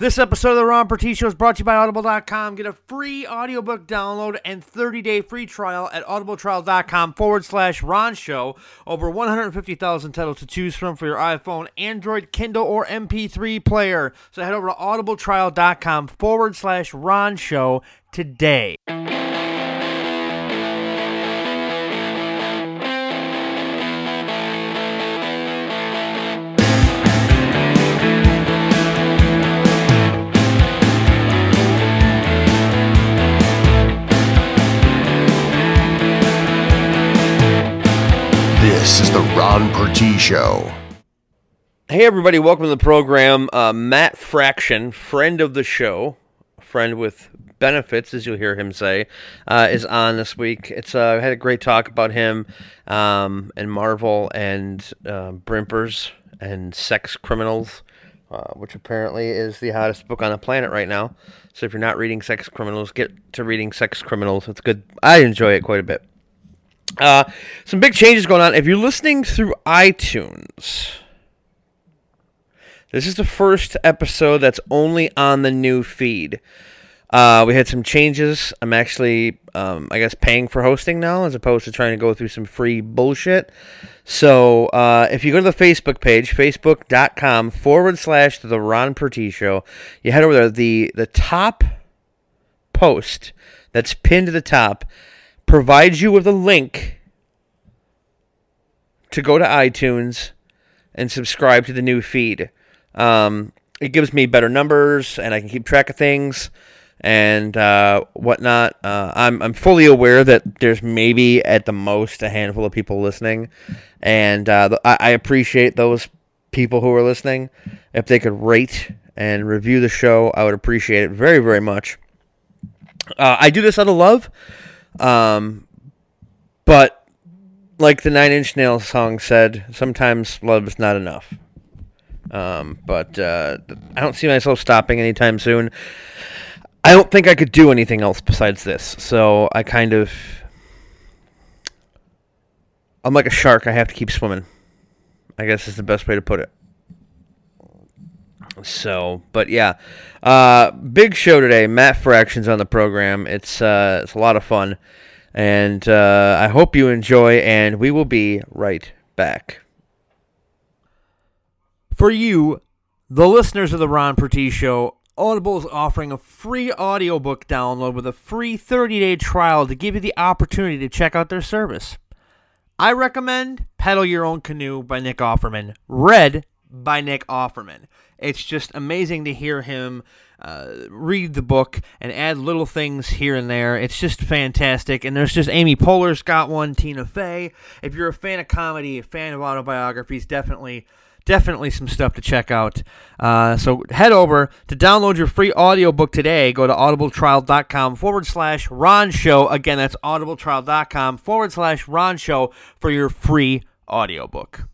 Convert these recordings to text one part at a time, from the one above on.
This episode of the Ron Pertie Show is brought to you by Audible.com. Get a free audiobook download and 30-day free trial at audibletrial.com forward slash Ron Show. Over 150,000 titles to choose from for your iPhone, Android, Kindle, or MP3 player. So head over to audibletrial.com forward slash Ron Show today. Is Pertie Show. Hey, everybody, welcome to the program. Uh, Matt Fraction, friend of the show, friend with benefits, as you'll hear him say, uh, is on this week. It's uh, I had a great talk about him um, and Marvel and uh, Brimpers and sex criminals, uh, which apparently is the hottest book on the planet right now. So if you're not reading Sex Criminals, get to reading Sex Criminals. It's good. I enjoy it quite a bit. Uh, some big changes going on. If you're listening through iTunes, this is the first episode that's only on the new feed. Uh, we had some changes. I'm actually, um, I guess, paying for hosting now as opposed to trying to go through some free bullshit. So uh, if you go to the Facebook page, facebook.com forward slash the Ron Pertie Show, you head over there. The, the top post that's pinned to the top provides you with a link to go to iTunes and subscribe to the new feed. Um, it gives me better numbers, and I can keep track of things and uh, whatnot. Uh, I'm I'm fully aware that there's maybe at the most a handful of people listening, and uh, I, I appreciate those people who are listening. If they could rate and review the show, I would appreciate it very very much. Uh, I do this out of love. Um, but like the Nine Inch Nails song said, sometimes love is not enough. Um, but uh, I don't see myself stopping anytime soon. I don't think I could do anything else besides this. So I kind of. I'm like a shark. I have to keep swimming. I guess is the best way to put it. So, but yeah, uh, big show today. Matt Fractions on the program. It's uh, it's a lot of fun, and uh, I hope you enjoy. And we will be right back. For you, the listeners of the Ron Pertie Show, Audible is offering a free audiobook download with a free 30-day trial to give you the opportunity to check out their service. I recommend Paddle Your Own Canoe by Nick Offerman, read by Nick Offerman. It's just amazing to hear him uh, read the book and add little things here and there. It's just fantastic. And there's just Amy Poehler's got one, Tina Fey. If you're a fan of comedy, a fan of autobiographies, definitely. Definitely some stuff to check out. Uh, so head over to download your free audiobook today. Go to audibletrial.com forward slash Ron Show. Again, that's audibletrial.com forward slash Ron Show for your free audiobook.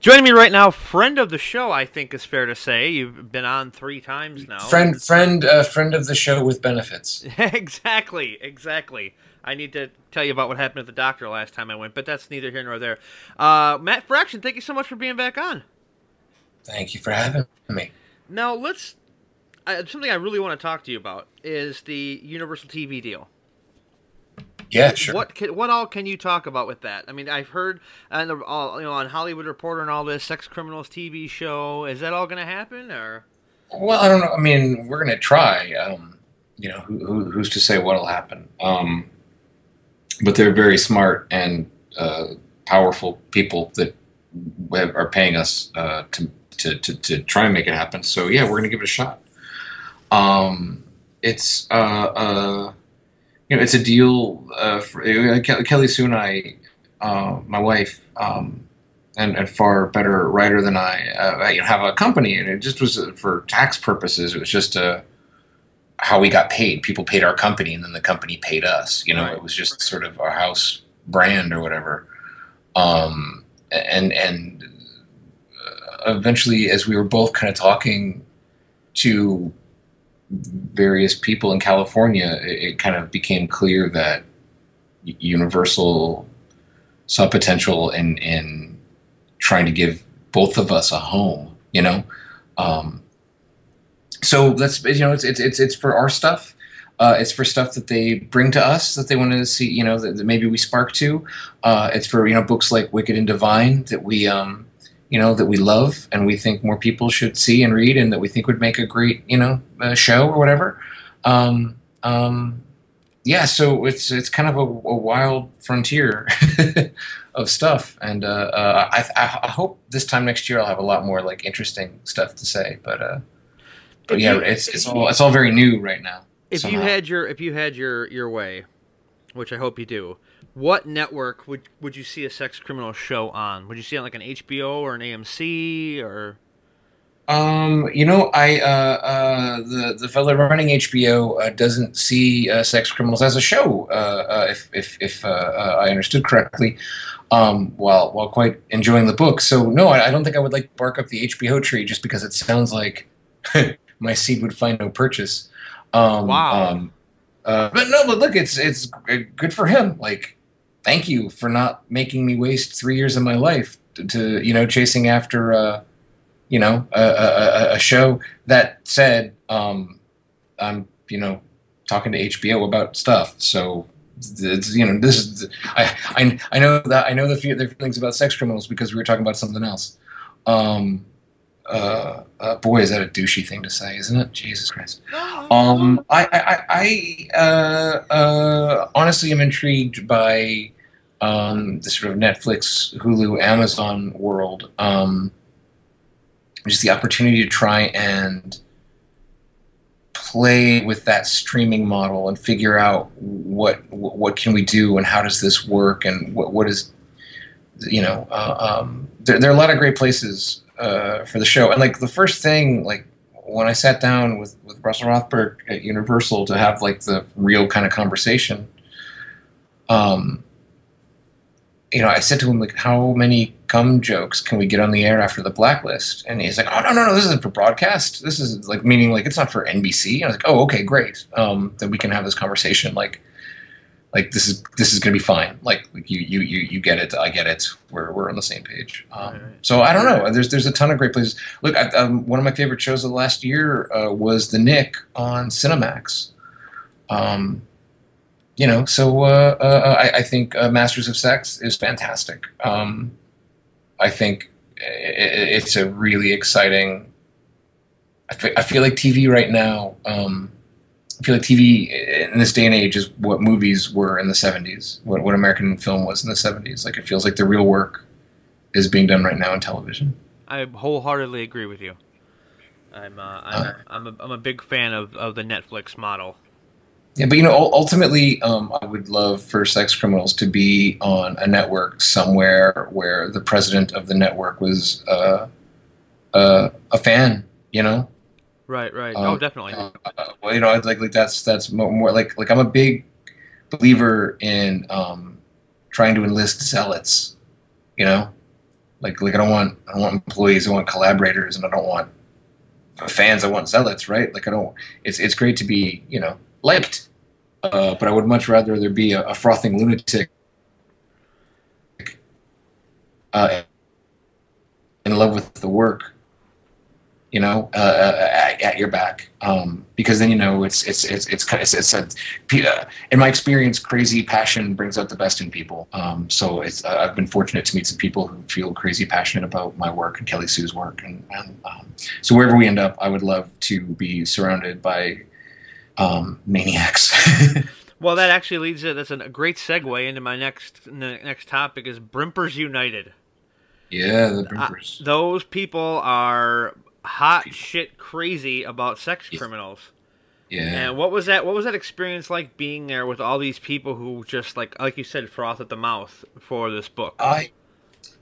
Joining me right now, friend of the show, I think is fair to say. You've been on three times now. Friend, friend, uh, friend of the show with benefits. exactly, exactly. I need to tell you about what happened at the doctor last time I went, but that's neither here nor there. Uh, Matt Fraction, thank you so much for being back on. Thank you for having me. Now let's. Uh, something I really want to talk to you about is the Universal TV deal. Yeah, sure. What can, what all can you talk about with that? I mean, I've heard on the, all, you know on Hollywood Reporter and all this sex criminals TV show. Is that all going to happen or? Well, I don't know. I mean, we're going to try. Um, you know, who, who, who's to say what'll happen? Um, but they're very smart and uh, powerful people that have, are paying us uh, to, to, to to try and make it happen. So yeah, we're going to give it a shot. Um, it's uh, uh, you know, it's a deal. Uh, for, Kelly Sue and I, uh, my wife, um, and, and far better writer than I, uh, have a company, and it just was for tax purposes. It was just a how we got paid. People paid our company, and then the company paid us. You know, Right. it was just sort of our house brand or whatever. Um, and and uh, eventually, as we were both kind of talking to various people in California, it, it kind of became clear that Universal saw potential in in trying to give both of us a home. You know, um, so that's you know it's it's it's, it's for our stuff. Uh, it's for stuff that they bring to us that they want to see, you know, that, that maybe we spark to. Uh, it's for you know books like Wicked and Divine that we, um, you know, that we love and we think more people should see and read, and that we think would make a great, you know, uh, show or whatever. Um, um, yeah, so it's it's kind of a, a wild frontier of stuff, and uh, uh, I, I hope this time next year I'll have a lot more like interesting stuff to say. But uh, but If yeah, you- it's it's all it's all very new right now. If you had your if you had your your way, which I hope you do, what network would would you see a sex criminal show on? Would you see it on like an HBO or an AMC or? Um, you know, I uh, uh, the the fellow running HBO uh, doesn't see uh, sex criminals as a show. Uh, uh, if if if I understood correctly, um, while while quite enjoying the book. So no, I, I don't think I would like bark up the HBO tree just because it sounds like my seed would find no purchase. Um, Wow. Um, uh, but no, but look, it's it's good for him. Like, thank you for not making me waste three years of my life to, to you know chasing after. Uh, you know, a, a, a- show. That said, um, I'm, you know, talking to HBO about stuff. So, it's, you know, this is, I, I, I know that I know the feelings about sex criminals because we were talking about something else. Um, uh, uh, boy, is that a douchey thing to say, isn't it? Jesus Christ. Um, I, I, I, uh, uh, honestly am intrigued by um, the sort of Netflix, Hulu, Amazon world. Um, just the opportunity to try and play with that streaming model and figure out what what can we do and how does this work and what what is you know uh, um, there, there are a lot of great places uh, for the show and like the first thing like when I sat down with with Russell Rothberg at Universal to have like the real kind of conversation um you know, I said to him like, "How many gum jokes can we get on the air after the blacklist?" And he's like, "Oh no, no, no, this isn't for broadcast. This is like meaning like it's not for NBC." And I was like, "Oh, okay, great. Um, then we can have this conversation. Like, like this is this is gonna be fine. Like, like you you you you get it. I get it. We're we're on the same page. Um, Right. So I don't know. There's there's a ton of great places. Look, I, um, one of my favorite shows of the last year uh, was The Knick on Cinemax. Um, you know, so uh, uh, I, I think uh, Masters of Sex is fantastic. Um, I think i- i- it's a really exciting. I fe- I feel like TV right now. I feel like TV in this day and age is what movies were in the '70s, what, what American film was in the '70s. Like it feels like the real work is being done right now in television. I wholeheartedly agree with you. I'm uh, I'm, Uh, I'm, a, I'm a big fan of, of the Netflix model. Yeah, but you know, ultimately, um, I would love for sex criminals to be on a network somewhere where the president of the network was uh, uh, a fan. You know, Right, right. Um, oh, definitely. uh, uh, well, you know, I'd like like that's that's more, more like like I'm a big believer in um, trying to enlist zealots. You know, like like I don't want I don't want employees, I want collaborators, and I don't want fans. I want zealots, right? Like I don't. It's it's great to be you know liked, uh, but I would much rather there be a, a frothing lunatic uh, in love with the work you know, uh, uh, at, at your back, um, because then you know it's it's it's it's kind of it's, it's a, uh, in my experience, crazy passion brings out the best in people. Um, so it's uh, I've been fortunate to meet some people who feel crazy passionate about my work and Kelly Sue's work, and, and um, so wherever we end up, I would love to be surrounded by um, maniacs. Well, that actually leads to that's a great segue into my next ne- next topic is Brimpers United. yeah, the Uh, those people are hot shit crazy about sex Yeah. criminals. yeah. And what was that? What was that experience like being there with all these people who just like, like you said, froth at the mouth for this book? I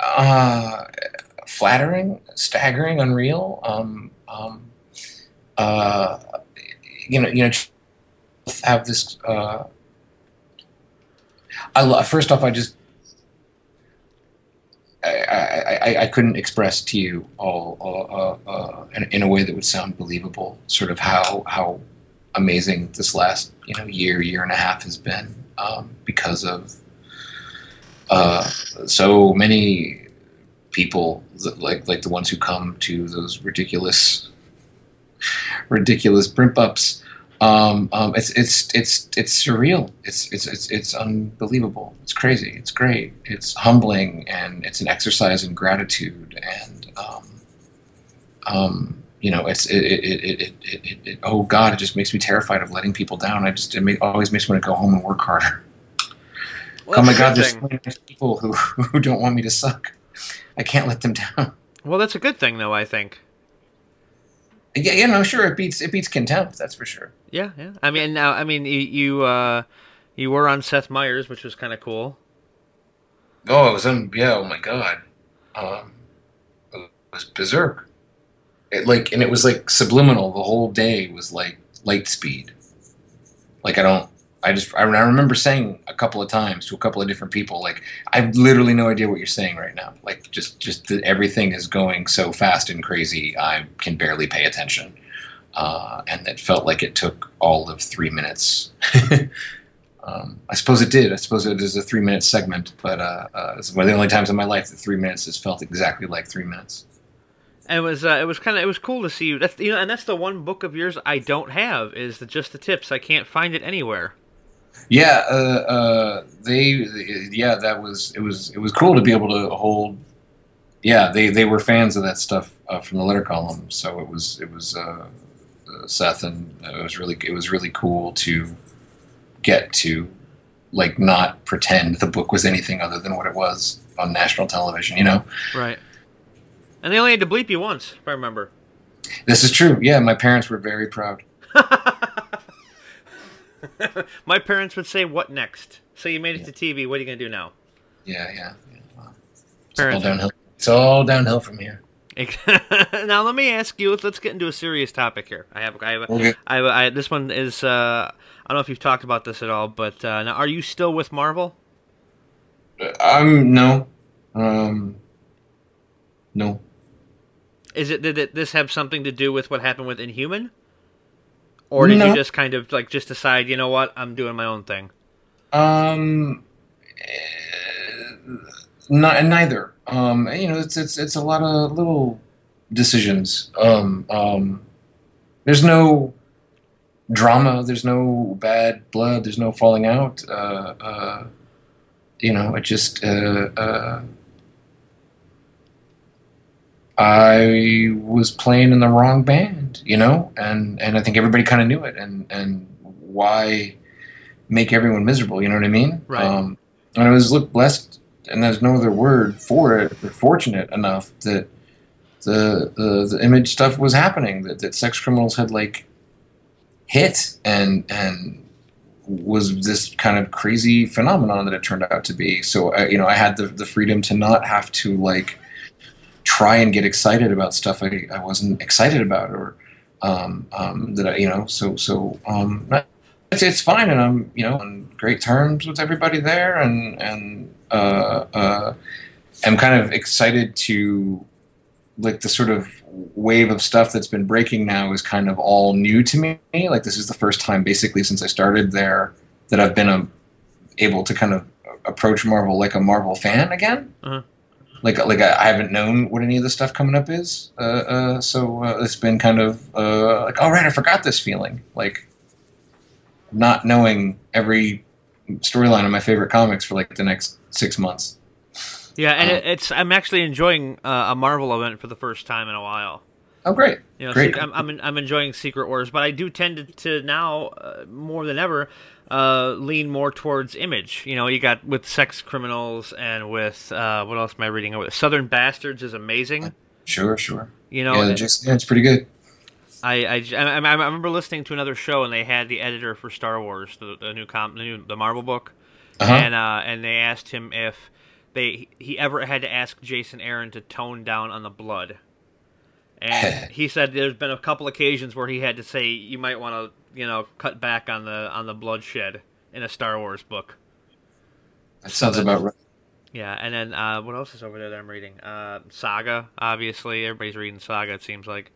uh, flattering, staggering, unreal. Um, um, uh, you know, you know, have this. Uh, I lo- first off, I just. I, I, I, couldn't express to you all uh, uh, uh, in, in a way that would sound believable. Sort of how how amazing this last you know year year and a half has been um, because of uh, so many people that, like like the ones who come to those ridiculous ridiculous brimp ups. Um, um, it's it's it's it's surreal. It's it's it's it's unbelievable. It's crazy. It's great. It's humbling, and it's an exercise in gratitude. And um, um, you know, it's it it, it, it, it, it oh God, it just makes me terrified of letting people down. I just it make, always makes me want to go home and work harder. Well, oh my God, there's so many people who who don't want me to suck. I can't let them down. Well, that's a good thing, though. I think. Yeah, yeah, no, sure, it beats it beats contempt. That's for sure. Yeah, yeah. I mean, now, I mean, you you, uh, you were on Seth Meyers, which was kind of cool. Oh, it was on. yeah. Oh my god, um, it was berserk. It like and it was like subliminal. The whole day was like light speed. Like I don't. I just I, remember saying a couple of times to a couple of different people like I have literally no idea what you're saying right now. Like just just the, everything is going so fast and crazy. I can barely pay attention. Uh, and it felt like it took all of three minutes. um, I suppose it did. I suppose it is a three minute segment, but uh, uh, it's one of the only times in my life that three minutes has felt exactly like three minutes. It was uh, it was kind of it was cool to see you. That's you know, and that's the one book of yours I don't have is the just the tips. I can't find it anywhere. Yeah, uh, uh, they, yeah, that was it was it was cool to be able to hold. Yeah, they, they were fans of that stuff uh, from the letter column, so it was it was uh, uh, Seth and it was really it was really cool to get to like not pretend the book was anything other than what it was on national television. You know, Right. And they only had to bleep you once, if I remember. this is true. Yeah, my parents were very proud. My parents would say, "What next?" So you made it to TV. What are you gonna do now? Yeah, yeah. yeah. Well, It's all downhill. It's all downhill from here. now let me ask you. Let's, let's get into a serious topic here. I have, I have, Okay. I have I, this one is. Uh, I don't know if you've talked about this at all, but uh, now are you still with Marvel? Um, no, um, no. Is it did it, this have something to do with what happened with Inhuman, or did you just kind of like just decide, you know what, I'm doing my own thing? Um, eh, not neither. Um, you know, it's it's it's a lot of little decisions. Um, um, there's no drama. There's no bad blood. There's no falling out. Uh, uh, you know, it just. Uh, uh, I was playing in the wrong band, you know, and and I think everybody kind of knew it, and and why make everyone miserable, you know what I mean? Right. Um, and I was look blessed, and there's no other word for it, but fortunate enough that the the, the image stuff was happening, that, that sex criminals had like hit and and was this kind of crazy phenomenon that it turned out to be. So I, you know, I had the the freedom to not have to like try and get excited about stuff I, I wasn't excited about or um, um, that I, you know, so so um, it's, it's fine, and I'm you know on great terms with everybody there, and and uh, uh, I'm kind of excited to like the sort of wave of stuff that's been breaking now is kind of all new to me. Like this is the first time basically since I started there that I've been um able to kind of approach Marvel like a Marvel fan again. Uh-huh. Like like I, I haven't known what any of the stuff coming up is, uh, uh, so uh, it's been kind of uh, like all right, I forgot this feeling like not knowing every storyline of my favorite comics for like the next six months. Yeah, and it, it's I'm actually enjoying uh, a Marvel event for the first time in a while. Oh, great! You know, Great. I'm, I'm I'm enjoying Secret Wars, but I do tend to, to now uh, more than ever uh, lean more towards Image. You know, you got with Sex Criminals and with uh, what else am I reading? Southern Bastards is amazing. Sure, sure. You know, yeah, just, yeah, it's pretty good. I, I, I, I remember listening to another show and they had the editor for Star Wars, the, the new comp, the, new, the Marvel book, Uh-huh. and uh, and they asked him if they he ever had to ask Jason Aaron to tone down on the blood, and he said there's been a couple occasions where he had to say you might want to you know cut back on the on the bloodshed in a Star Wars book. that sounds about right. Yeah, and then uh, what else is over there that I'm reading? Uh, Saga, obviously everybody's reading Saga. It seems like.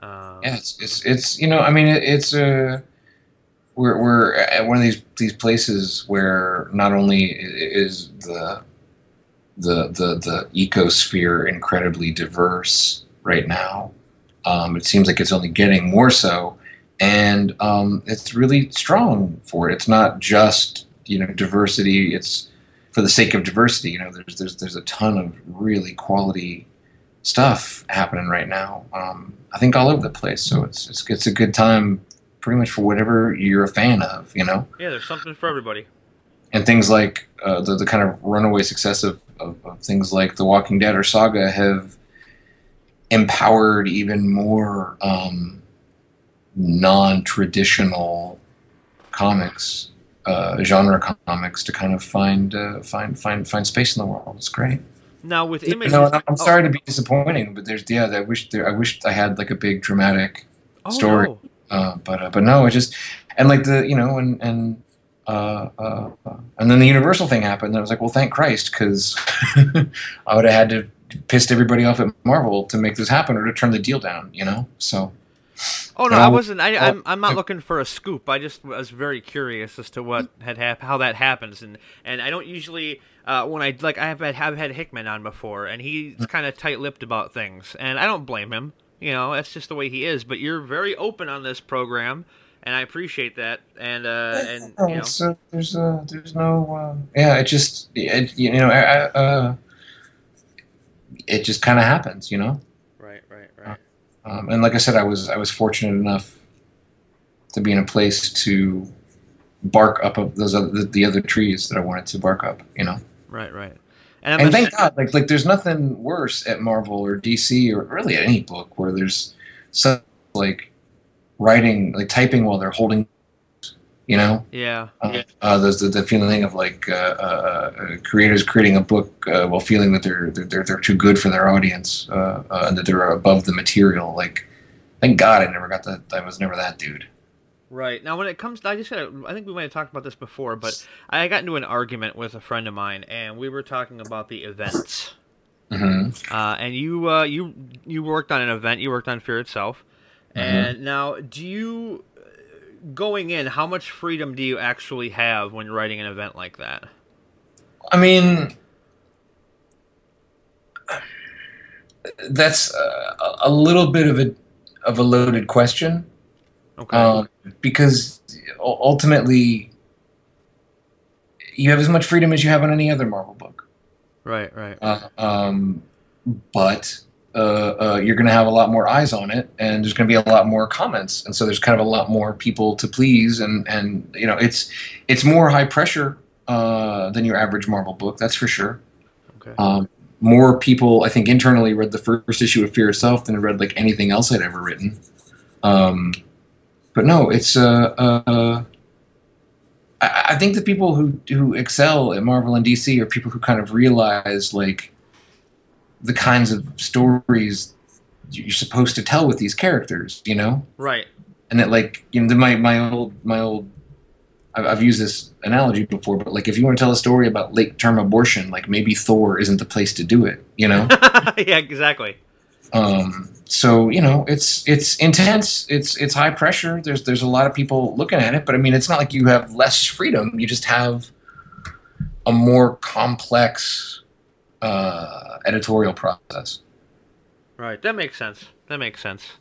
Um, Yeah, it's, it's it's you know I mean it, it's uh, we're we're at one of these these places where not only is the the the the ecosphere incredibly diverse right now, Um, it seems like it's only getting more so, and um, it's really strong for it. It's not just you know diversity. It's for the sake of diversity. You know, there's there's there's a ton of really quality stuff happening right now. Um, I think all over the place. So it's, it's it's a good time, pretty much for whatever you're a fan of. You know. Yeah, there's something for everybody. And things like uh, the the kind of runaway success of, of, of things like The Walking Dead or Saga have empowered even more um, non-traditional comics, uh, genre comics, to kind of find uh, find find find space in the world. It's great. Now with You images, know, I'm oh, sorry to be disappointing, but there's yeah, I wish there, I wish I had like a big dramatic, oh, story. no. uh, but uh, but no, it just and like the you know and and. Uh, uh, uh, and then the Universal thing happened. And I was like, well, thank Christ, because I would have had to pissed everybody off at Marvel to make this happen or to turn the deal down. You know, so Oh no, I wasn't. I, I'm, I'm not uh, looking for a scoop. I just was very curious as to what had hap- how that happens, and and I don't usually uh, when I like I have had, have had Hickman on before, and he's Mm. kind of tight-lipped about things, and I don't blame him. You know, that's just the way he is. But you're very open on this program, and I appreciate that. And uh, and No, you know, it's, uh, there's uh, there's no uh, yeah. It just it, you know I, I, uh, it just kind of happens, you know. right, right, right. Um, and like I said, I was I was fortunate enough to be in a place to bark up of those other, the, the other trees that I wanted to bark up, you know. Right, right. And, And thank God, like like there's nothing worse at Marvel or DC or really at any book where there's some like writing like typing while they're holding, you know. yeah, Uh, uh, there's the, the feeling of like uh, uh, uh, creators creating a book uh, while feeling that they're they're they're too good for their audience uh, uh, and that they're above the material. Like, thank God I never got that. I was never that dude. Right now, when it comes, I just gotta, I think we might have talked about this before, but I got into an argument with a friend of mine, and we were talking about the events. hmm Uh, and you, uh, you, you worked on an event. You worked on Fear itself. And now, do you, going in, how much freedom do you actually have when writing an event like that? I mean, that's a- a little bit of a of a loaded question. Okay. um, because ultimately you have as much freedom as you have on any other Marvel book. right, right. Uh, um, but uh, uh, you're going to have a lot more eyes on it, and there's going to be a lot more comments, and so there's kind of a lot more people to please, and and you know it's it's more high pressure uh, than your average Marvel book, that's for sure. Okay. Um, more people, I think, internally read the first issue of Fear itself than read like anything else I'd ever written. Um, but no, it's uh, uh, I, I think the people who who excel at Marvel and DC are people who kind of realize like the kinds of stories you're supposed to tell with these characters, you know, right. and that like you know my my old my old I've, I've used this analogy before, but like if you want to tell a story about late term abortion, like maybe Thor isn't the place to do it, you know. yeah, exactly. um, so you know it's it's intense, it's it's high pressure. There's there's a lot of people looking at it, but I mean it's not like you have less freedom. You just have a more complex uh, editorial process. Right, that makes sense. That makes sense.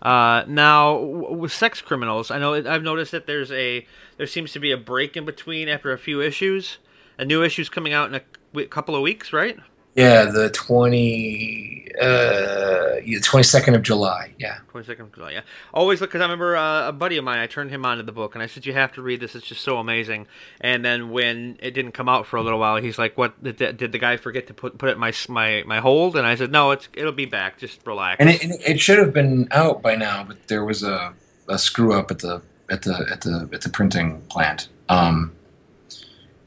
Uh, now, with sex criminals, I know I've noticed that there's a there seems to be a break in between after a few issues. A new issue's coming out in a couple of weeks, right? Yeah, the twenty uh, twenty second of July. Yeah. Twenty second, of July. yeah. Always look because I remember uh, a buddy of mine. I turned him onto the book, and I said, "You have to read this. It's just so amazing." And then when it didn't come out for a little while, he's like, "What did, did the guy forget to put put it in my my my hold?" And I said, "No, it's it'll be back. Just relax." And it, it should have been out by now, but there was a, a screw up at the at the at the at the printing plant. Um,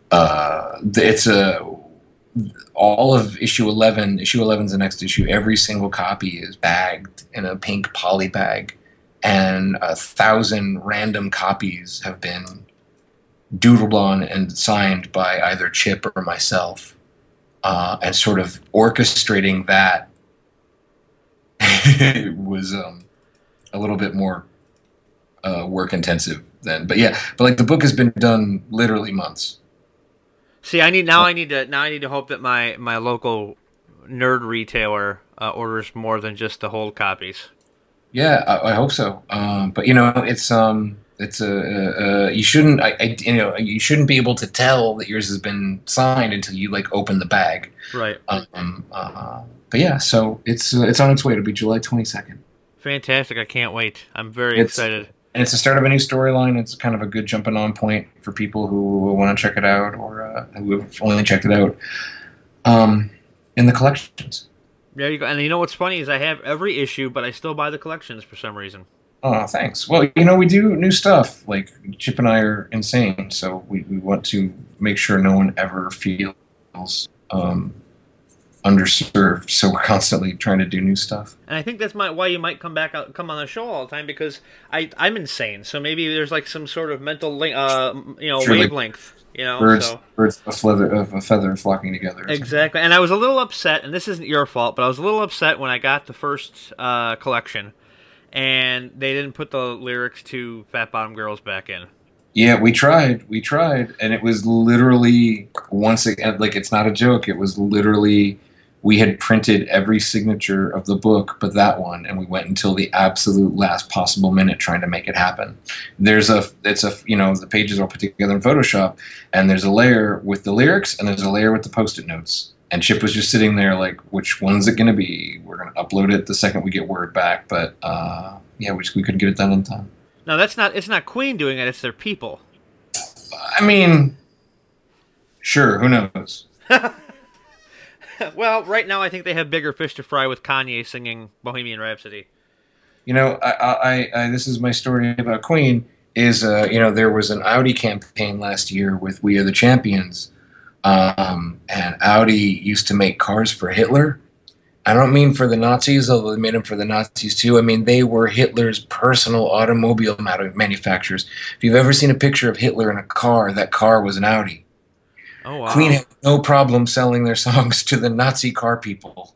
uh, it's a all of issue eleven. Issue eleven is the next issue. Every single copy is bagged in a pink poly bag, and a thousand random copies have been doodled on and signed by either Chip or myself, uh, and sort of orchestrating that was um, a little bit more uh, work intensive then. But yeah, but like the book has been done literally months. See, I need now. I need to now. I need to hope that my my local nerd retailer uh, orders more than just the hold copies. Yeah, I, I hope so. Um, but you know, it's um, it's a uh, uh, you shouldn't I, I you know you shouldn't be able to tell that yours has been signed until you like open the bag. Right. Um, uh, but yeah, so it's uh, it's on its way. It'll be July twenty second. Fantastic! I can't wait. I'm very It's- excited. And it's the start of a new storyline. It's kind of a good jumping on point for people who want to check it out or uh, who have only checked it out um, in the collections. There you go. And you know what's funny is I have every issue, but I still buy the collections for some reason. Oh, thanks. Well, you know, we do new stuff. Like Chip and I are insane, so we, we want to make sure no one ever feels um, underserved. So we're constantly trying to do new stuff. And I think that's my, why you might come back, come on the show all the time because I I'm insane. So maybe there's like some sort of mental link, uh, you know, wavelength. You know, Birds, so birds of a feather, of a feather flocking together. exactly. And I was a little upset, and this isn't your fault, but I was a little upset when I got the first uh, collection, and they didn't put the lyrics to "Fat Bottom Girls" back in. Yeah, we tried. We tried, and it was literally once again like it's not a joke. It was literally we had printed every signature of the book, but that one, and we went until the absolute last possible minute trying to make it happen. There's a it's a you know the pages are all put together in Photoshop, and there's a layer with the lyrics, and there's a layer with the post-it notes. And Chip was just sitting there like, which one's it going to be? We're going to upload it the second we get word back, but uh, yeah, we just, we couldn't get it done in time. No, that's not. It's not Queen doing it. It's their people. I mean, sure, who knows? well, right now I think they have bigger fish to fry with Kanye singing Bohemian Rhapsody. You know, I, I, I this is my story about Queen. Is uh, you know, there was an Audi campaign last year with "We Are the Champions," um, and Audi used to make cars for Hitler. I don't mean for the Nazis, although they made them for the Nazis too. I mean they were Hitler's personal automobile manufacturers. If you've ever seen a picture of Hitler in a car, that car was an Audi. Oh wow. Queen had no problem selling their songs to the Nazi car people.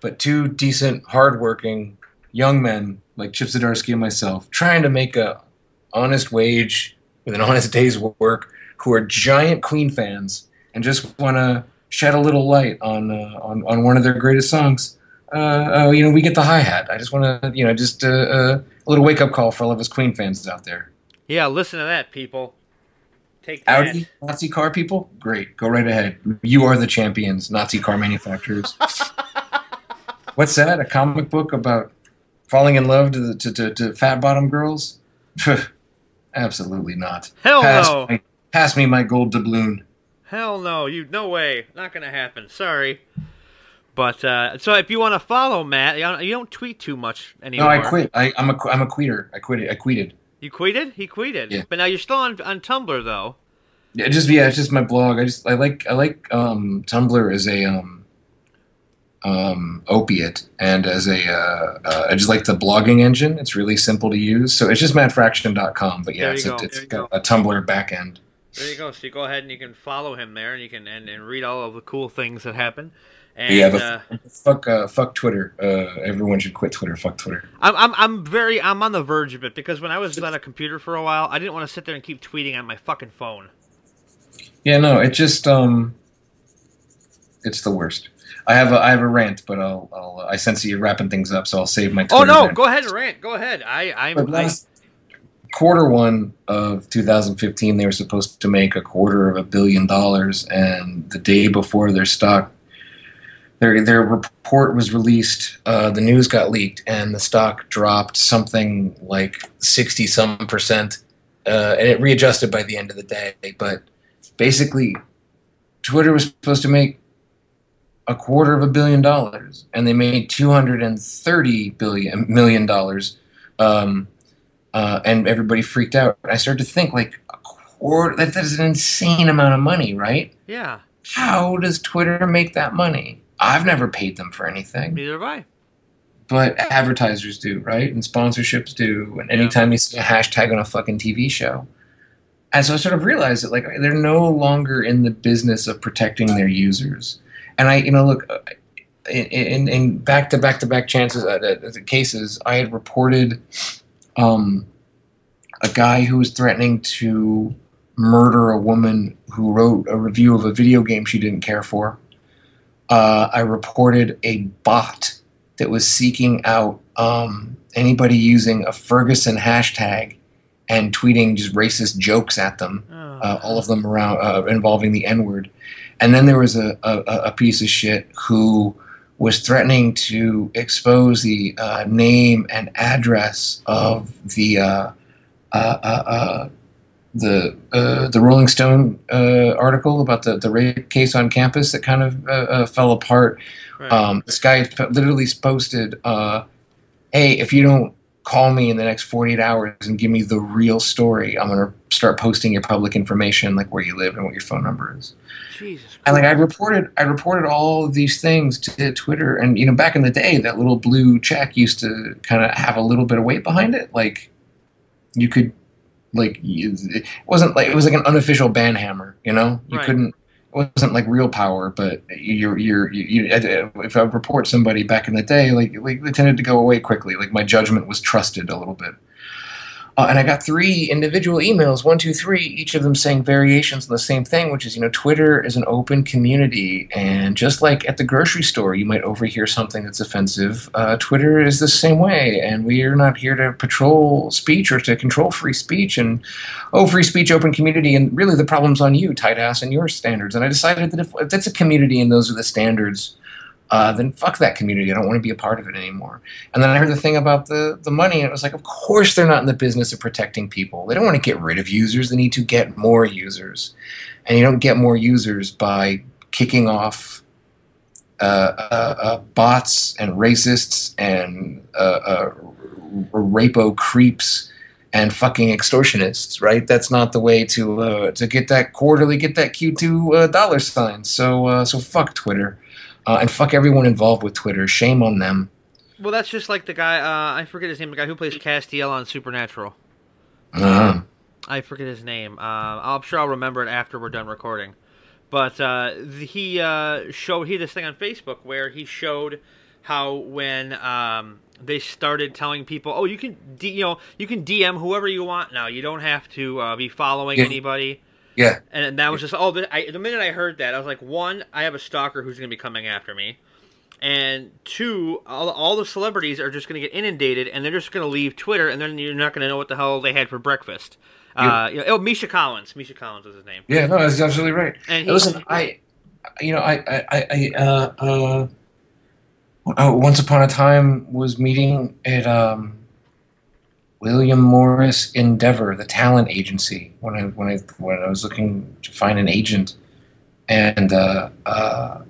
But two decent, hardworking young men like Chip Zdarsky and myself, trying to make a honest wage with an honest day's work, who are giant Queen fans and just want to shed a little light on uh, on on one of their greatest songs. Uh, uh, you know, we get the hi hat. I just want to, you know, just uh, uh, a little wake up call for all of us Queen fans out there. Yeah, listen to that, people. Take that. Audi Nazi car people, great. Go right ahead. You are the champions, Nazi car manufacturers. What's that? A comic book about falling in love to the, to, to, to fat bottom girls? Absolutely not. Hell pass no. My, pass me my gold doubloon. Hell no, you no way, not gonna happen. Sorry. But uh, so if you want to follow Matt, you don't, you don't tweet too much anymore. No. I quit. I, I'm a I'm a queter. I quit. I quitted. You tweeted? He tweeted. Yeah. But now you're still on on Tumblr though. Yeah, just yeah, it's just my blog. I just I like I like um, Tumblr as a um, um, opiate and as a uh, uh, I just like the blogging engine. It's really simple to use. So it's just mattfraction.com. But yeah, it's, a, go. it's There you got a Tumblr backend. There you go. So you go ahead and you can follow him there, and you can and, and read all of the cool things that happen. And yeah, uh, fuck uh, fuck Twitter. Uh, everyone should quit Twitter. Fuck Twitter. I'm, I'm I'm very I'm on the verge of it because when I was on a computer for a while, I didn't want to sit there and keep tweeting on my fucking phone. Yeah, no, it just um, it's the worst. I have a I have a rant, but I'll I'll I sense that you're wrapping things up, so I'll save my. Time. Oh no, rant. go ahead and rant. Go ahead. I I'm But I, quarter one of 2015, they were supposed to make a quarter of a billion dollars, and the day before their stock, their their report was released, uh, the news got leaked, and the stock dropped something like 60 some percent, uh, and it readjusted by the end of the day. But basically, Twitter was supposed to make a quarter of a billion dollars, and they made 230 billion million dollars. Um, uh, and everybody freaked out. I started to think like a quarter. That, that is an insane amount of money, right? yeah. How does Twitter make that money? I've never paid them for anything, Neither have I. but advertisers do, right? And sponsorships do. And anytime you see a hashtag on a fucking TV show. And so I sort of realized that like they're no longer in the business of protecting their users. And I, you know, look, uh, in, in, in back to back to back chances, uh, uh, cases, I had reported um, a guy who was threatening to murder a woman who wrote a review of a video game she didn't care for. Uh, I reported a bot that was seeking out um, anybody using a Ferguson hashtag and tweeting just racist jokes at them, Oh, uh, all of them around uh, involving the N word. And then there was a, a, a piece of shit who was threatening to expose the uh, name and address of the uh, uh, uh, uh, the uh, the Rolling Stone uh, article about the, the rape case on campus that kind of uh, uh, fell apart. right. Um, this guy literally posted, uh, "Hey, if you don't call me in the next 48 hours and give me the real story, I'm gonna start posting your public information, like where you live and what your phone number is." Jesus And like I reported, I reported all of these things to Twitter, and you know, back in the day, that little blue check used to kind of have a little bit of weight behind it. Like you could, like it wasn't like it was like an unofficial ban hammer. You know, you Right. couldn't. It wasn't like real power, but you're you're you, you, if I report somebody back in the day, like like they tended to go away quickly. Like my judgment was trusted a little bit. Uh, and I got three individual emails, one, two, three, each of them saying variations on the same thing, which is, you know, Twitter is an open community. And just like at the grocery store, you might overhear something that's offensive, uh, Twitter is the same way. And we are not here to patrol speech or to control free speech. And, oh, free speech, open community. And really the problem's on you, tight ass, and your standards. And I decided that if, if that's a community and those are the standards, uh, then fuck that community. I don't want to be a part of it anymore. And then I heard the thing about the, the money, and it was like, of course they're not in the business of protecting people. They don't want to get rid of users, they need to get more users. And you don't get more users by kicking off uh, uh, uh, bots and racists and uh, uh, rapo creeps and fucking extortionists, right? That's not the way to to get that quarterly, get that Q2 uh, dollar sign. So so fuck Twitter. Uh, and fuck everyone involved with Twitter. Shame on them. well, that's just like the guy. Uh, I forget his name. The guy who plays Castiel on Supernatural. Uh, I forget his name. Uh, I'm sure I'll remember it after we're done recording. But uh, he uh, showed he had this thing on Facebook where he showed how when um, they started telling people, oh, you can D- you know you can DM whoever you want now. You don't have to uh, be following Yeah. anybody. Yeah, And that was just oh, the, I, the minute I heard that, I was like, one, I have a stalker who's going to be coming after me, and two, all, all the celebrities are just going to get inundated, and they're just going to leave Twitter, and then you're not going to know what the hell they had for breakfast. Uh, you know, oh, Misha Collins. Misha Collins was his name. yeah. No, that's absolutely right. And he, Listen, I, you know, I, I, I, I uh, uh, uh, once upon a time was meeting at um, William Morris Endeavor, the talent agency, when I when I when I was looking to find an agent, and uh, uh,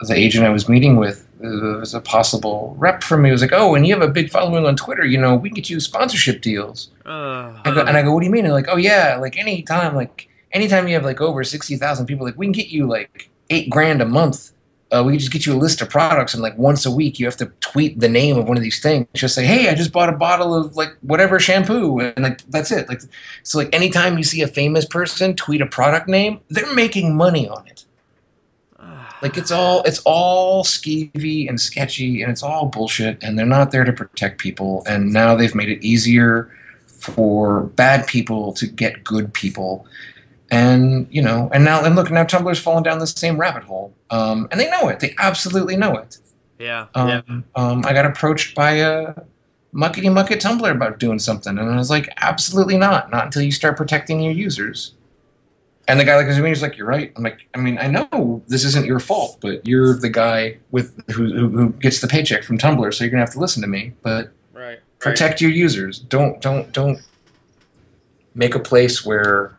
the agent I was meeting with uh, was a possible rep for me. He was like, "Oh, and you have a big following on Twitter. You know, we can get you sponsorship deals." uh, I go, and I go, what do you mean? And like, oh yeah, like anytime, like anytime you have like over sixty thousand people, like we can get you like eight grand a month. Uh, we can just get you a list of products, and like once a week, you have to tweet the name of one of these things. Just say, hey, I just bought a bottle of like whatever shampoo, and like that's it. Like, so like anytime you see a famous person tweet a product name, they're making money on it. Like it's all it's all skeevy and sketchy, and it's all bullshit, and they're not there to protect people. And now they've made it easier for bad people to get good people and you know and now and look now tumblr's fallen down the same rabbit hole. Um, and they know it. They absolutely know it. Yeah, um, yeah. um, i got approached by a muckety muck at tumblr about doing something. And i was like absolutely not. Not until you start protecting your users. And the guy like was like you're right. I'm like i mean i know this isn't your fault but you're the guy with who, who, who gets the paycheck from tumblr so you're gonna have to listen to me. But Right. protect your users. Don't don't don't make a place where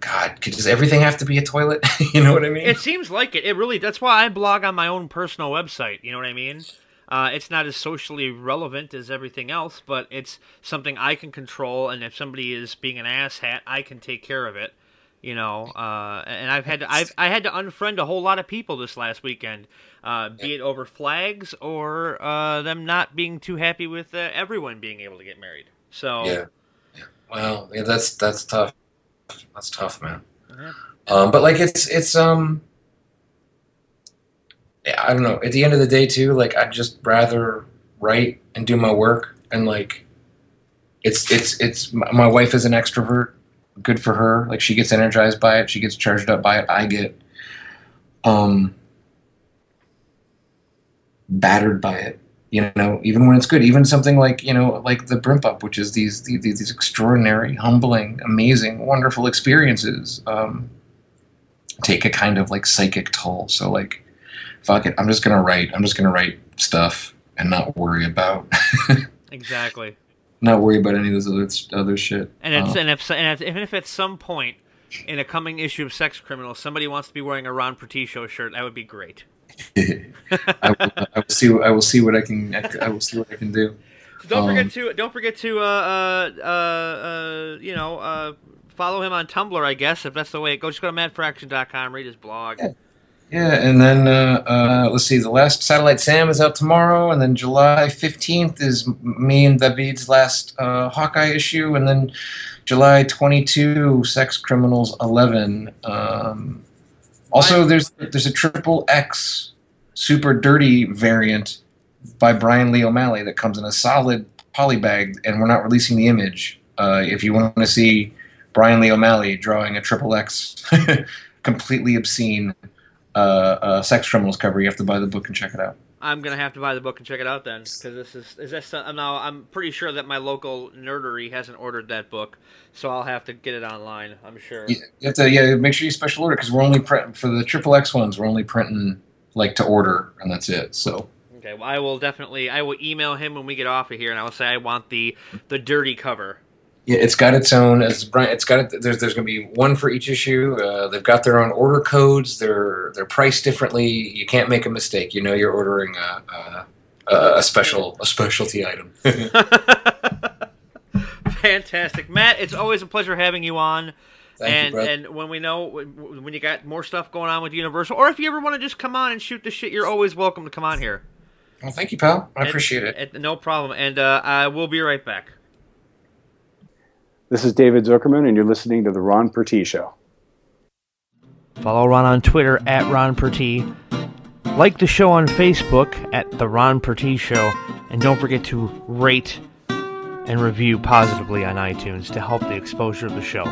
God, could- does everything have to be a toilet? you know what I mean? It seems like it. It really. That's why I blog on my own personal website. You know what I mean? Uh, it's not as socially relevant as everything else, but it's something I can control. And if somebody is being an asshat, I can take care of it. You know, uh, and I've had to, I've I had to unfriend a whole lot of people this last weekend, uh, be it over flags or uh, them not being too happy with uh, everyone being able to get married. So yeah. yeah. Well, yeah, that's that's tough. That's tough, man. Yeah. Um, but like it's it's um yeah, I don't know. At the end of the day too, like I'd just rather write and do my work and like it's it's it's my my wife is an extrovert. Good for her. Like she gets energized by it, she gets charged up by it. I get um battered by it. You know, even when it's good, even something like you know, like the Brimp Up, which is these these, these extraordinary, humbling, amazing, wonderful experiences, um, take a kind of like psychic toll. So like, fuck it, I'm just gonna write. I'm just gonna write stuff and not worry about. exactly. Not worry about any of those other other shit. And it's Uh, and if and if, even if at some point in a coming issue of Sex Criminal somebody wants to be wearing a Ron Perti show shirt, that would be great. I, will, I will see. I will see what I can. I will see what I can do. So don't Um, forget to don't forget to uh, uh, uh, you know uh, follow him on Tumblr, I guess if that's the way it goes. Just go to mattfraction.com, read his blog. Yeah. Yeah, and then uh, uh, let's see. The last Satellite Sam is out tomorrow, and then July fifteenth is me and David's last uh, Hawkeye issue, and then July twenty-two, Sex Criminals eleven. Um, also, there's there's a triple X super dirty variant by Brian Lee O'Malley that comes in a solid polybag, and we're not releasing the image. Uh, if you want to see Brian Lee O'Malley drawing a triple X, completely obscene uh, uh, sex criminals cover, you have to buy the book and check it out. I'm gonna have to buy the book and check it out then, because this is is this uh, now I'm pretty sure that my local nerdery hasn't ordered that book, so I'll have to get it online. I'm sure. You you have to yeah make sure you special order because we're only print for the triple X ones. We're only printing like to order, and that's it. So Okay, well I will definitely I will email him when we get off of here, and I will say I want the the dirty cover. yeah, it's got its own. As Brian, it's got it. There's there's going to be one for each issue. Uh, they've got their own order codes. They're they're priced differently. You can't make a mistake. You know you're ordering a a, a special a specialty item. Fantastic, Matt. It's always a pleasure having you on. Thank and you, and when we know when when you got more stuff going on with Universal, or if you ever want to just come on and shoot the shit, you're always welcome to come on here. well, thank you, pal. I And- appreciate it. and- no problem. And uh, I will be right back. This is David Zuckerman, and you're listening to The Ron Perti Show. Follow Ron on Twitter at Ron Perti. Like the show on Facebook at The Ron Perti Show. And don't forget to rate and review positively on iTunes to help the exposure of the show.